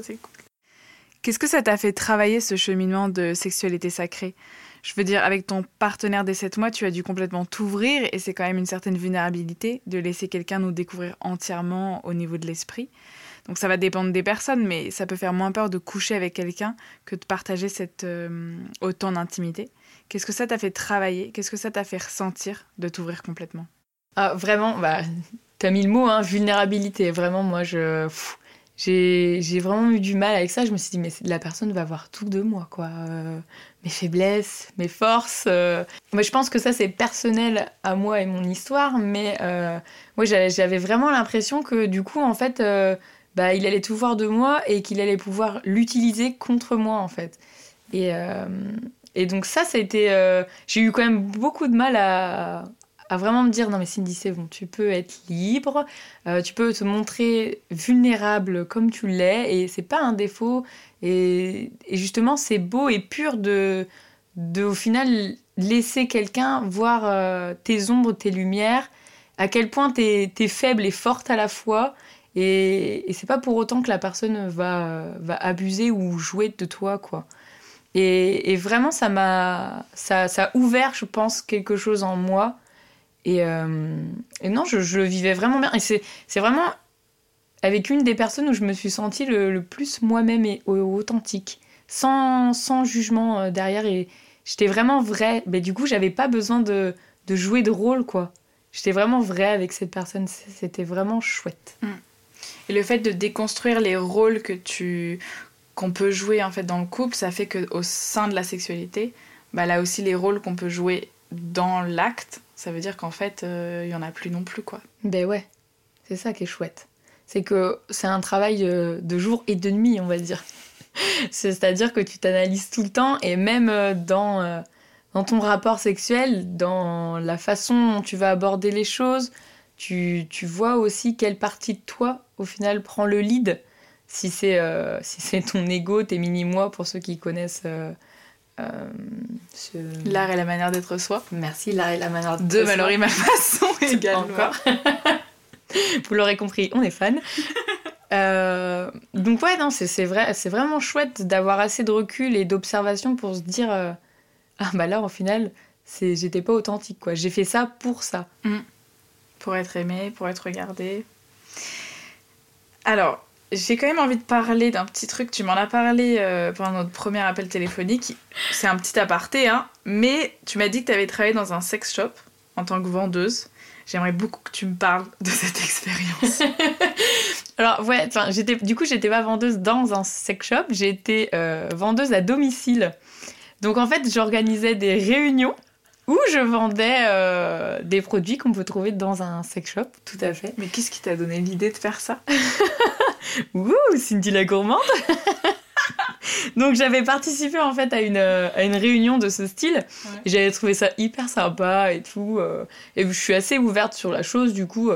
c'est cool. Qu'est-ce que ça t'a fait travailler ce cheminement de sexualité sacrée? Je veux dire, avec ton partenaire des 7 mois, tu as dû complètement t'ouvrir et c'est quand même une certaine vulnérabilité de laisser quelqu'un nous découvrir entièrement au niveau de l'esprit. Donc ça va dépendre des personnes, mais ça peut faire moins peur de coucher avec quelqu'un que de partager cette, euh, autant d'intimité. Qu'est-ce que ça t'a fait travailler? Qu'est-ce que ça t'a fait ressentir de t'ouvrir complètement? Ah, Vraiment, bah, t'as mis le mot, hein, vulnérabilité. Vraiment, moi, je j'ai vraiment eu du mal avec ça. Je me suis dit, mais la personne va voir tout de moi, quoi. Euh, mes faiblesses, mes forces. Euh. je pense que ça, c'est personnel à moi et mon histoire, mais euh, j'avais vraiment l'impression que du coup, en fait, euh, bah, il allait tout voir de moi et qu'il allait pouvoir l'utiliser contre moi, en fait. Et, et donc, ça, ça a été. j'ai eu quand même beaucoup de mal à, à vraiment me dire non mais Cindy c'est bon, tu peux être libre, euh, tu peux te montrer vulnérable comme tu l'es et c'est pas un défaut. Et, justement c'est beau et pur de, de au final laisser quelqu'un voir euh, tes ombres, tes lumières, à quel point t'es es faible et forte à la fois. Et, et c'est pas pour autant que la personne va, va abuser ou jouer de toi quoi. Et, et vraiment ça m'a ça, ça a ouvert je pense quelque chose en moi euh, et, non, je, le vivais vraiment bien. Et c'est vraiment avec une des personnes où je me suis sentie le, plus moi-même et authentique, sans, sans jugement euh, derrière. Et j'étais vraiment vraie. Mais du coup, j'avais pas besoin de, de, jouer de rôle, quoi. J'étais vraiment vraie avec cette personne. C'était vraiment chouette. Mm. Et le fait de déconstruire les rôles que tu qu'on peut jouer en fait dans le couple, ça fait que au sein de la sexualité, bah là aussi les rôles qu'on peut jouer dans l'acte, ça veut dire qu'en fait, il euh, y en a plus non plus, quoi. Ben ouais, c'est ça qui est chouette. C'est que c'est un travail euh, de jour et de nuit, on va dire. (laughs) C'est-à-dire que tu t'analyses tout le temps et même euh, dans, dans ton rapport sexuel, dans la façon dont tu vas aborder les choses, tu, tu vois aussi quelle partie de toi, au final, prend le lead. Si c'est si ton ego, tes mini-moi, pour ceux qui connaissent euh, l'art et la manière d'être soi. Merci, l'art et la manière d'être De Mallory Malfaçon (laughs) également. (laughs) Vous l'aurez compris, on est fan. (laughs) Euh, donc ouais, non, c'est vrai, c'est vraiment chouette d'avoir assez de recul et d'observation pour se dire euh, ah bah là, au final, c'est j'étais pas authentique quoi. J'ai fait ça pour ça. Mm. Pour être aimé, pour être regardé. Alors, j'ai quand même envie de parler d'un petit truc. Tu m'en as parlé euh, pendant notre premier appel téléphonique. C'est un petit aparté, hein. Mais tu m'as dit que tu avais travaillé dans un sex shop en tant que vendeuse. J'aimerais beaucoup que tu me parles de cette (laughs) expérience. (laughs) Alors ouais, j'étais du coup j'étais pas vendeuse dans un sex shop, j'étais euh, vendeuse à domicile. Donc en fait j'organisais des réunions où je vendais euh, des produits qu'on peut trouver dans un sex shop, tout à fait. Mais qu'est-ce qui t'a donné l'idée de faire ça? (laughs) Ouh, Cindy la gourmande (laughs) Donc j'avais participé en fait à une, euh, à une réunion de ce style. J'avais trouvé ça hyper sympa et tout. Euh, et je suis assez ouverte sur la chose. Du coup,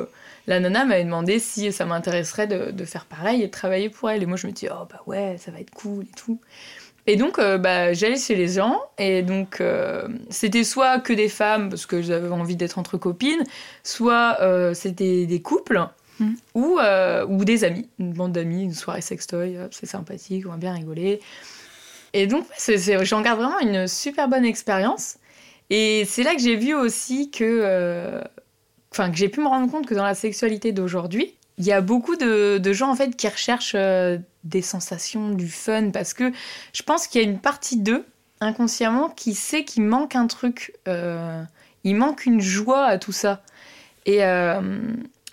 la nana m'avait demandé si ça m'intéresserait de, de, faire pareil et de travailler pour elle. Et moi je me dis, oh bah ouais, ça va être cool et tout. Et donc, euh, bah, j'allais chez les gens, et donc euh, c'était soit que des femmes, parce que j'avais envie d'être entre copines, soit euh, c'était des couples, hmm. ou, ou des amis, une bande d'amis, une soirée sextoy, c'est sympathique, on va bien rigoler. Et donc, j'en garde vraiment une super bonne expérience. Et c'est là que j'ai vu aussi que. Enfin, que j'ai pu me rendre compte que dans la sexualité d'aujourd'hui, il y a beaucoup de, de, gens en fait qui recherchent des sensations, du fun, parce que je pense qu'il y a une partie d'eux, inconsciemment, qui sait qu'il manque un truc. Euh, il manque une joie à tout ça. Et, euh,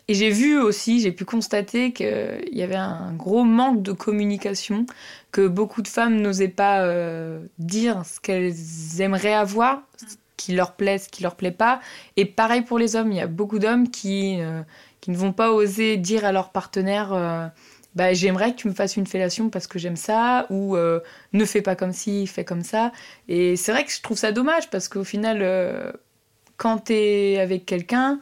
et j'ai vu aussi, j'ai pu constater qu'il y avait un gros manque de communication, que beaucoup de femmes n'osaient pas euh, dire ce qu'elles aimeraient avoir, ce qui leur plaît, ce qui leur plaît pas. Et pareil pour les hommes, il y a beaucoup d'hommes qui, qui ne vont pas oser dire à leur partenaire bah, j'aimerais que tu me fasses une fellation parce que j'aime ça, ou euh, ne fais pas comme ci, fais comme ça. Et c'est vrai que je trouve ça dommage parce qu'au final, euh, quand t'es avec quelqu'un,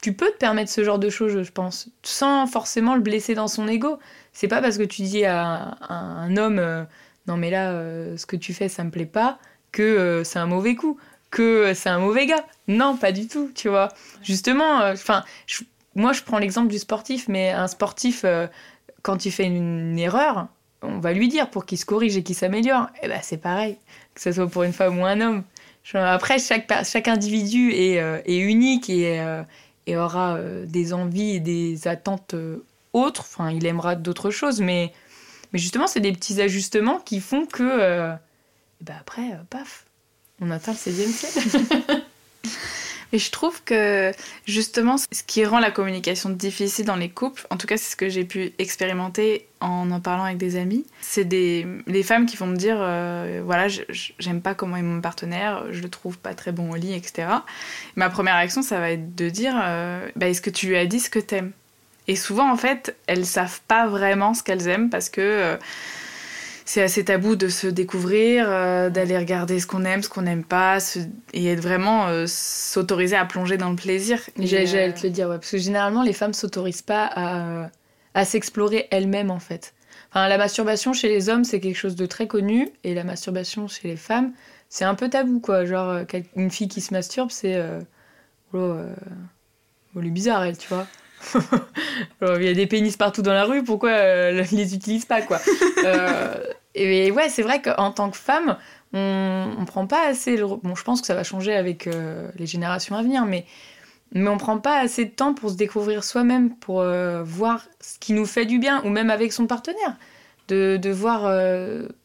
tu peux te permettre ce genre de choses, je pense, sans forcément le blesser dans son ego. C'est pas parce que tu dis à, un homme, euh, non mais là, ce que tu fais, ça me plaît pas, que c'est un mauvais coup, que c'est un mauvais gars. Non, pas du tout, tu vois. Justement, enfin, moi, je prends l'exemple du sportif, mais un sportif, euh, quand il fait une, erreur, on va lui dire pour qu'il se corrige et qu'il s'améliore. Et eh ben, c'est pareil, que ce soit pour une femme ou un homme. Après, chaque, chaque individu est, euh, est unique et, euh, aura des envies et des attentes autres. Enfin, il aimera d'autres choses, mais, justement, c'est des petits ajustements qui font que, eh ben après, paf, on atteint le 16e ciel. (laughs) Et je trouve que justement, ce qui rend la communication difficile dans les couples, en tout cas c'est ce que j'ai pu expérimenter en en parlant avec des amis, c'est des les femmes qui vont me dire euh, voilà j'aime pas comment est mon partenaire, je le trouve pas très bon au lit, etc. Ma première réaction ça va être de dire euh, bah, est-ce que tu lui as dit ce que t'aimes? Et souvent en fait elles savent pas vraiment ce qu'elles aiment parce que euh, c'est assez tabou de se découvrir, euh, d'aller regarder ce qu'on aime, ce qu'on n'aime pas, et être vraiment euh, s'autoriser à plonger dans le plaisir. J'allais te le dire, ouais, parce que généralement les femmes s'autorisent pas à, à s'explorer elles-mêmes en fait. Enfin, la masturbation chez les hommes c'est quelque chose de très connu, et la masturbation chez les femmes c'est un peu tabou quoi. Genre euh, une fille qui se masturbe c'est oh, oh, elle est bizarre elle, tu vois. (laughs) il y a des pénis partout dans la rue, pourquoi euh, (laughs) les utilise pas quoi (laughs) euh, Et ouais, c'est vrai qu'en tant que femme, on, on prend pas assez. Le... Bon, je pense que ça va changer avec euh, les générations à venir, mais mais on prend pas assez de temps pour se découvrir soi-même, pour voir ce qui nous fait du bien, ou même avec son partenaire, de, de voir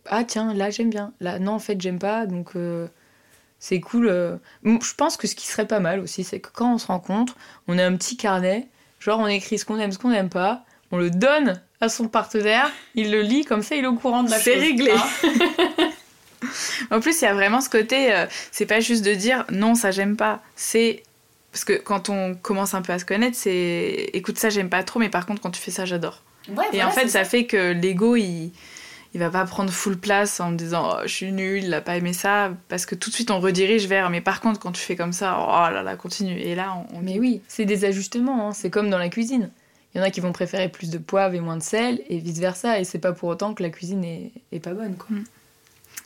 ah tiens là j'aime bien, là non en fait j'aime pas, donc c'est cool. Je pense que ce qui serait pas mal aussi, c'est que quand on se rencontre, on a un petit carnet Genre, on écrit ce qu'on aime, ce qu'on n'aime pas, on le donne à son partenaire, il le lit, comme ça il est au courant de la chose. C'est réglé. Hein. (laughs) en plus, il y a vraiment ce côté, euh, c'est pas juste de dire non, ça j'aime pas. C'est. Parce que quand on commence un peu à se connaître, c'est écoute, ça j'aime pas trop, mais par contre, quand tu fais ça, j'adore. et en fait, ça. fait que l'ego, il il va pas prendre full place en me disant oh, je suis nul, il a pas aimé ça, parce que tout de suite on redirige vers mais par contre quand tu fais comme ça, oh là là, continue. Et là on. Mais oui, c'est des ajustements, hein. c'est comme dans la cuisine. Il y en a qui vont préférer plus de poivre et moins de sel, et vice versa, et c'est pas pour autant que la cuisine est, est pas bonne quoi. Mm.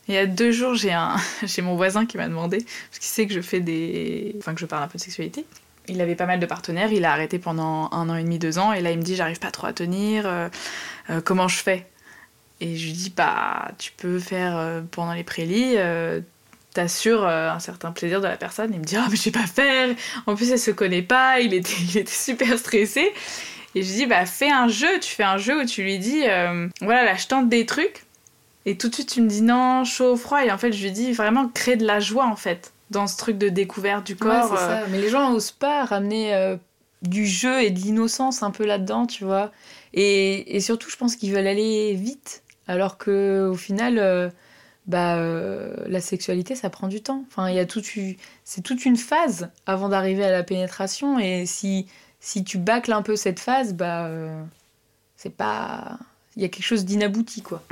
Il y a deux jours, j'ai un... (laughs) mon voisin qui m'a demandé, parce qu'il sait que je fais des. Enfin, que je parle un peu de sexualité. Il avait pas mal de partenaires, il a arrêté pendant un an et demi, deux ans, et là il me dit j'arrive pas trop à tenir, euh, euh, comment je fais? Et je lui dis, bah, tu peux faire euh, pendant les prélis, euh, t'assures euh, un certain plaisir de la personne. Il me dit, oh, mais je sais pas faire. En plus, elle se connaît pas, il était, (laughs) il était super stressé. Et je dis, bah fais un jeu, tu fais un jeu où tu lui dis, euh, voilà, là je tente des trucs. Et tout de suite tu me dis non, chaud, froid. Et en fait je lui dis vraiment crée de la joie en fait dans ce truc de découverte du corps. Ouais, ça. Mais les gens n'osent pas ramener du jeu et de l'innocence un peu là-dedans, tu vois. Et, et surtout je pense qu'ils veulent aller vite. Alors que au final, euh, bah, euh, la sexualité, ça prend du temps. Enfin, il y a toute une... c'est toute une phase avant d'arriver à la pénétration. Et si, si tu bâcles un peu cette phase, bah, euh, c'est pas... Il y a quelque chose d'inabouti, quoi.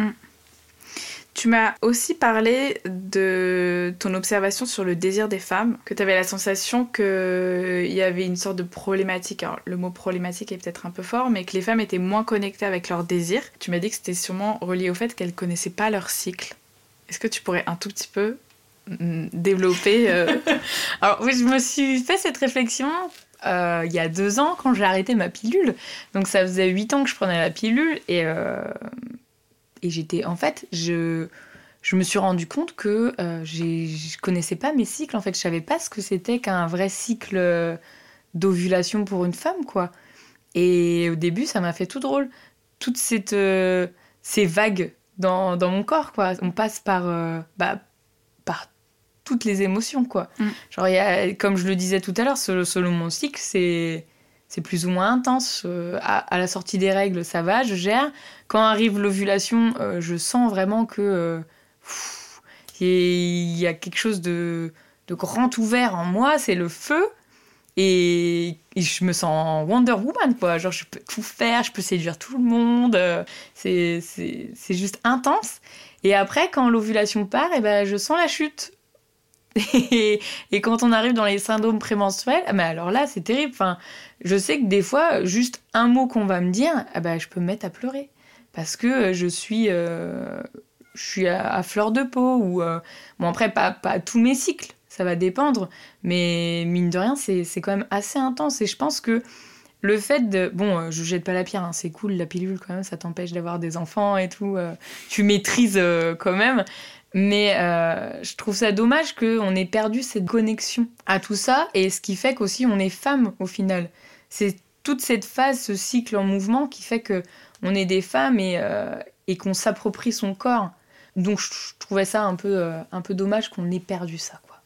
Tu m'as aussi parlé de ton observation sur le désir des femmes, que tu avais la sensation qu'il y avait une sorte de problématique. Alors, le mot problématique est peut-être un peu fort, mais que les femmes étaient moins connectées avec leur désir. Tu m'as dit que c'était sûrement relié au fait qu'elles connaissaient pas leur cycle. Est-ce que tu pourrais un tout petit peu mm, développer euh, (laughs) Alors oui, je me suis fait cette réflexion euh, il y a deux ans quand j'ai arrêté ma pilule. Donc ça faisait huit ans que je prenais la pilule et, euh, et j'étais en fait je je me suis rendu compte que euh, je connaissais pas mes cycles en fait je savais pas ce que c'était qu'un vrai cycle euh, d'ovulation pour une femme quoi. Et au début ça m'a fait tout drôle toutes cette, euh, ces vagues dans, dans mon corps quoi. On passe par euh, bah, par toutes les émotions quoi. Mm. Genre y a, comme je le disais tout à l'heure selon, selon mon cycle c'est c'est plus ou moins intense. Euh, à, la sortie des règles, ça va, je gère. Quand arrive l'ovulation, euh, je sens vraiment que euh, il y a quelque chose de, de grand ouvert en moi, c'est le feu. Et, je me sens Wonder Woman, quoi. Genre, je peux tout faire, je peux séduire tout le monde. c'est juste intense. Et après, quand l'ovulation part, et ben, je sens la chute. Et, quand on arrive dans les syndromes prémenstruels, ah, mais alors là, c'est terrible. Je sais que des fois, juste un mot qu'on va me dire, ah bah, je peux me mettre à pleurer. Parce que euh, je suis, euh, à, fleur de peau. Ou, euh, bon, après, pas, tous mes cycles, ça va dépendre. Mais mine de rien, c'est quand même assez intense. Et je pense que le fait de. Bon, je jette pas la pierre, hein, c'est cool, la pilule quand même, ça t'empêche d'avoir des enfants et tout. tu maîtrises quand même. Mais euh, je trouve ça dommage qu'on ait perdu cette connexion à tout ça. Et ce qui fait qu'aussi on est femme au final. C'est toute cette phase, ce cycle en mouvement qui fait que on est des femmes et, euh, et qu'on s'approprie son corps. Donc je, je trouvais ça un peu, euh, un peu dommage qu'on ait perdu ça. Quoi.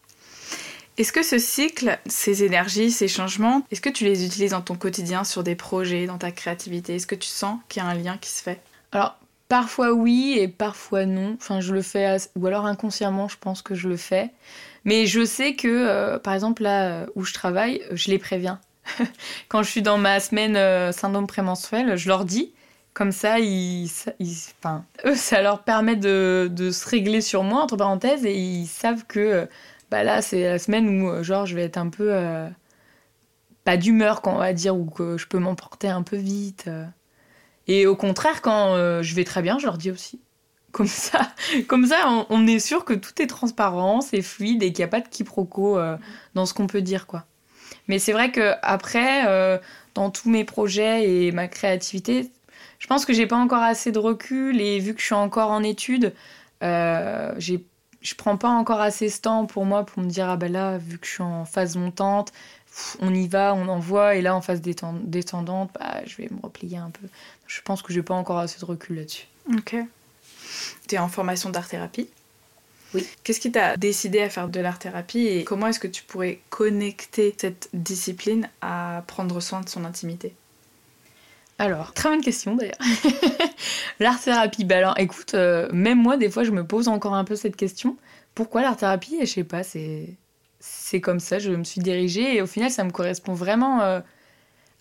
Est-ce que ce cycle, ces énergies, ces changements, est-ce que tu les utilises dans ton quotidien, sur des projets, dans ta créativité? Est-ce que tu sens qu'il y a un lien qui se fait? Alors, parfois oui et parfois non. Enfin, je le fais, ou alors inconsciemment, je pense que je le fais. Mais je sais que, euh, par exemple, là euh, où je travaille, euh, je les préviens. (laughs) Quand je suis dans ma semaine syndrome prémenstruel, je leur dis. Comme ça, ils, ils- enfin, (laughs) eux, ça leur permet de, se régler sur moi, entre parenthèses, et ils savent que bah là, c'est la semaine où genre, je vais être un peu. pas d'humeur, quand on va dire, ou que je peux m'emporter un peu vite. Et au contraire, quand euh, je vais très bien, je leur dis aussi. Comme ça, (laughs) comme ça on, est sûr que tout est transparent, c'est fluide et qu'il n'y a pas de quiproquo euh, dans ce qu'on peut dire. quoi. Mais c'est vrai que après, euh, dans tous mes projets et ma créativité, je pense que j'ai pas encore assez de recul et vu que je suis encore en études, j'ai je prends pas encore assez ce temps pour moi pour me dire ah ben là vu que je suis en phase montante on y va on envoie et là en phase détend- descendante bah, je vais me replier un peu je pense que j'ai pas encore assez de recul là-dessus Ok. Tu es en formation d'art-thérapie Oui. Qu'est-ce qui t'a décidé à faire de l'art-thérapie et comment est-ce que tu pourrais connecter cette discipline à prendre soin de son intimité? Alors, très bonne question d'ailleurs. (laughs) l'art-thérapie, bah alors écoute, euh, même moi des fois je me pose encore un peu cette question. Pourquoi l'art-thérapie je sais pas, c'est c'est comme ça, je me suis dirigée et au final ça me correspond vraiment euh,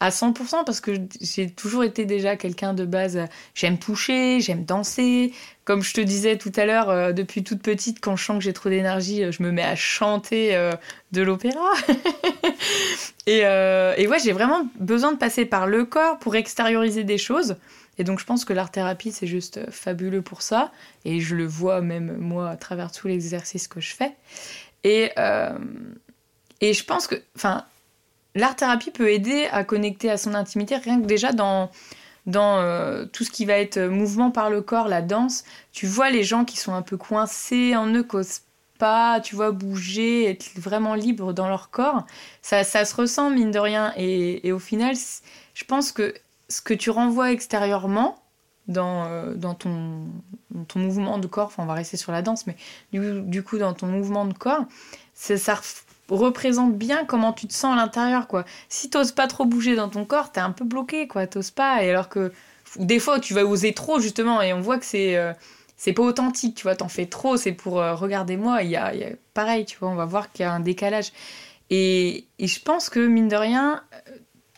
à 100% parce que j'ai toujours été déjà quelqu'un de base, euh, j'aime toucher, j'aime danser. Comme je te disais tout à l'heure, euh, depuis toute petite, quand je sens que j'ai trop d'énergie, euh, je me mets à chanter de l'opéra. (laughs) Et, euh, ouais, j'ai vraiment besoin de passer par le corps pour extérioriser des choses. Et donc je pense que l'art-thérapie, c'est juste fabuleux pour ça. Et je le vois même moi à travers tous les exercices que je fais. Et, et je pense que enfin, l'art-thérapie peut aider à connecter à son intimité, rien que déjà dans, dans euh, tout ce qui va être mouvement par le corps, la danse. Tu vois les gens qui sont un peu coincés en eux, qui osent pas, tu vois, bouger, être vraiment libres dans leur corps ça, ça se ressent, mine de rien. Et, et au final, je pense que ce que tu renvoies extérieurement dans, euh, dans, ton, ton mouvement de corps, enfin on va rester sur la danse, mais du, du coup dans ton mouvement de corps, ça, ça représente bien comment tu te sens à l'intérieur, quoi. Si t'oses pas trop bouger dans ton corps, t'es un peu bloqué, quoi. T'oses pas, et alors que des fois tu vas oser trop justement, et on voit que c'est euh, c'est pas authentique, tu vois. T'en fais trop, c'est pour euh, regarder moi. Il y y a, pareil, tu vois. On va voir qu'il y a un décalage. Et, et je pense que mine de rien,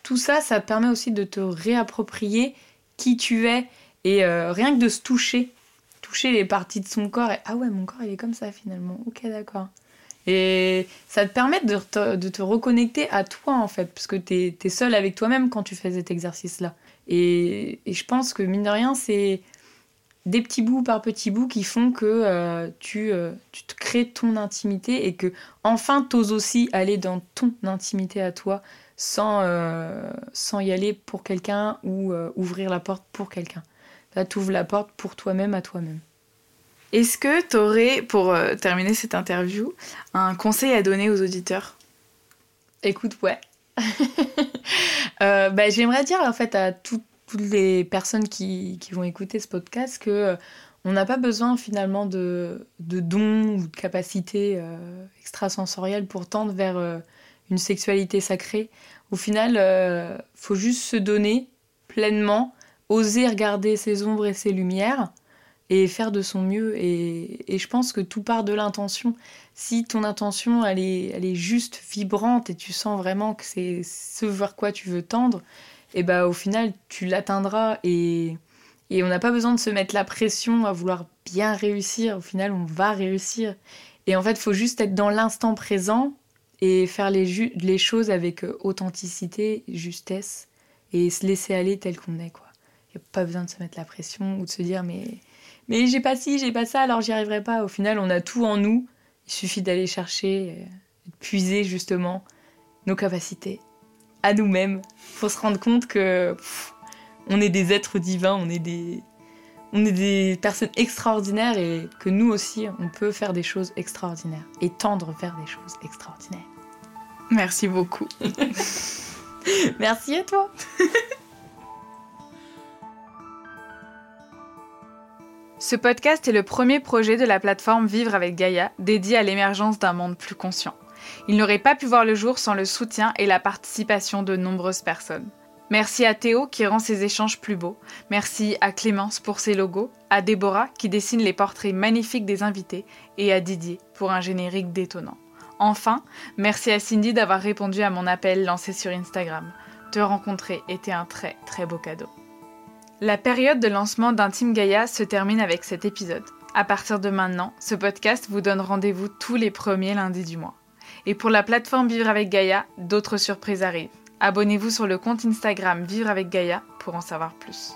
tout ça, ça permet aussi de te réapproprier qui tu es et euh, rien que de se toucher, toucher les parties de son corps et ah ouais, mon corps il est comme ça finalement. Ok, d'accord. Et ça te permet de te, reconnecter à toi en fait, parce que tu es, seul avec toi-même quand tu fais cet exercice-là. Et, je pense que mine de rien, c'est des petits bouts par petits bouts qui font que euh, tu, euh, tu te crées ton intimité et que enfin t'oses aussi aller dans ton intimité à toi sans, euh, sans y aller pour quelqu'un ou ouvrir la porte pour quelqu'un. Là, tu ouvres la porte pour toi-même à toi-même. Est-ce que tu aurais, pour euh, terminer cette interview, un conseil à donner aux auditeurs? Écoute, ouais. (laughs) euh, bah, J'aimerais dire en fait à tout, toutes les personnes qui, qui, vont écouter ce podcast que euh, on n'a pas besoin finalement de, de dons ou de capacités extrasensorielles pour tendre vers une sexualité sacrée. Au final, faut juste se donner pleinement, oser regarder ses ombres et ses lumières et faire de son mieux. Et, et je pense que tout part de l'intention. Si ton intention, elle est, elle est juste vibrante et tu sens vraiment que c'est ce vers quoi tu veux tendre, et bah au final, tu l'atteindras et, et on n'a pas besoin de se mettre la pression à vouloir bien réussir. Au final, on va réussir. Et en fait, il faut juste être dans l'instant présent et faire les, les choses avec authenticité, justesse et se laisser aller tel qu'on est. quoi. N'y a pas besoin de se mettre la pression ou de se dire mais, mais j'ai pas ci, j'ai pas ça, alors j'y arriverai pas. Au final, on a tout en nous. Il suffit d'aller chercher, de puiser justement nos capacités à nous-mêmes. faut se rendre compte que pff, on est des êtres divins, on est des, on est des personnes extraordinaires et que nous aussi, on peut faire des choses extraordinaires et tendre vers des choses extraordinaires. Merci beaucoup. (laughs) Merci à toi. (laughs) Ce podcast est le premier projet de la plateforme Vivre avec Gaïa, dédié à l'émergence d'un monde plus conscient. Il n'aurait pas pu voir le jour sans le soutien et la participation de nombreuses personnes. Merci à Théo qui rend ces échanges plus beaux. Merci à Clémence pour ses logos, à Déborah qui dessine les portraits magnifiques des invités et à Didier pour un générique détonnant. Enfin, merci à Cindy d'avoir répondu à mon appel lancé sur Instagram. Te rencontrer était un très très beau cadeau. La période de lancement d'Intime Gaïa se termine avec cet épisode. À partir de maintenant, ce podcast vous donne rendez-vous tous les premiers lundis du mois. Et pour la plateforme Vivre avec Gaïa, d'autres surprises arrivent. Abonnez-vous sur le compte Instagram Vivre avec Gaïa pour en savoir plus.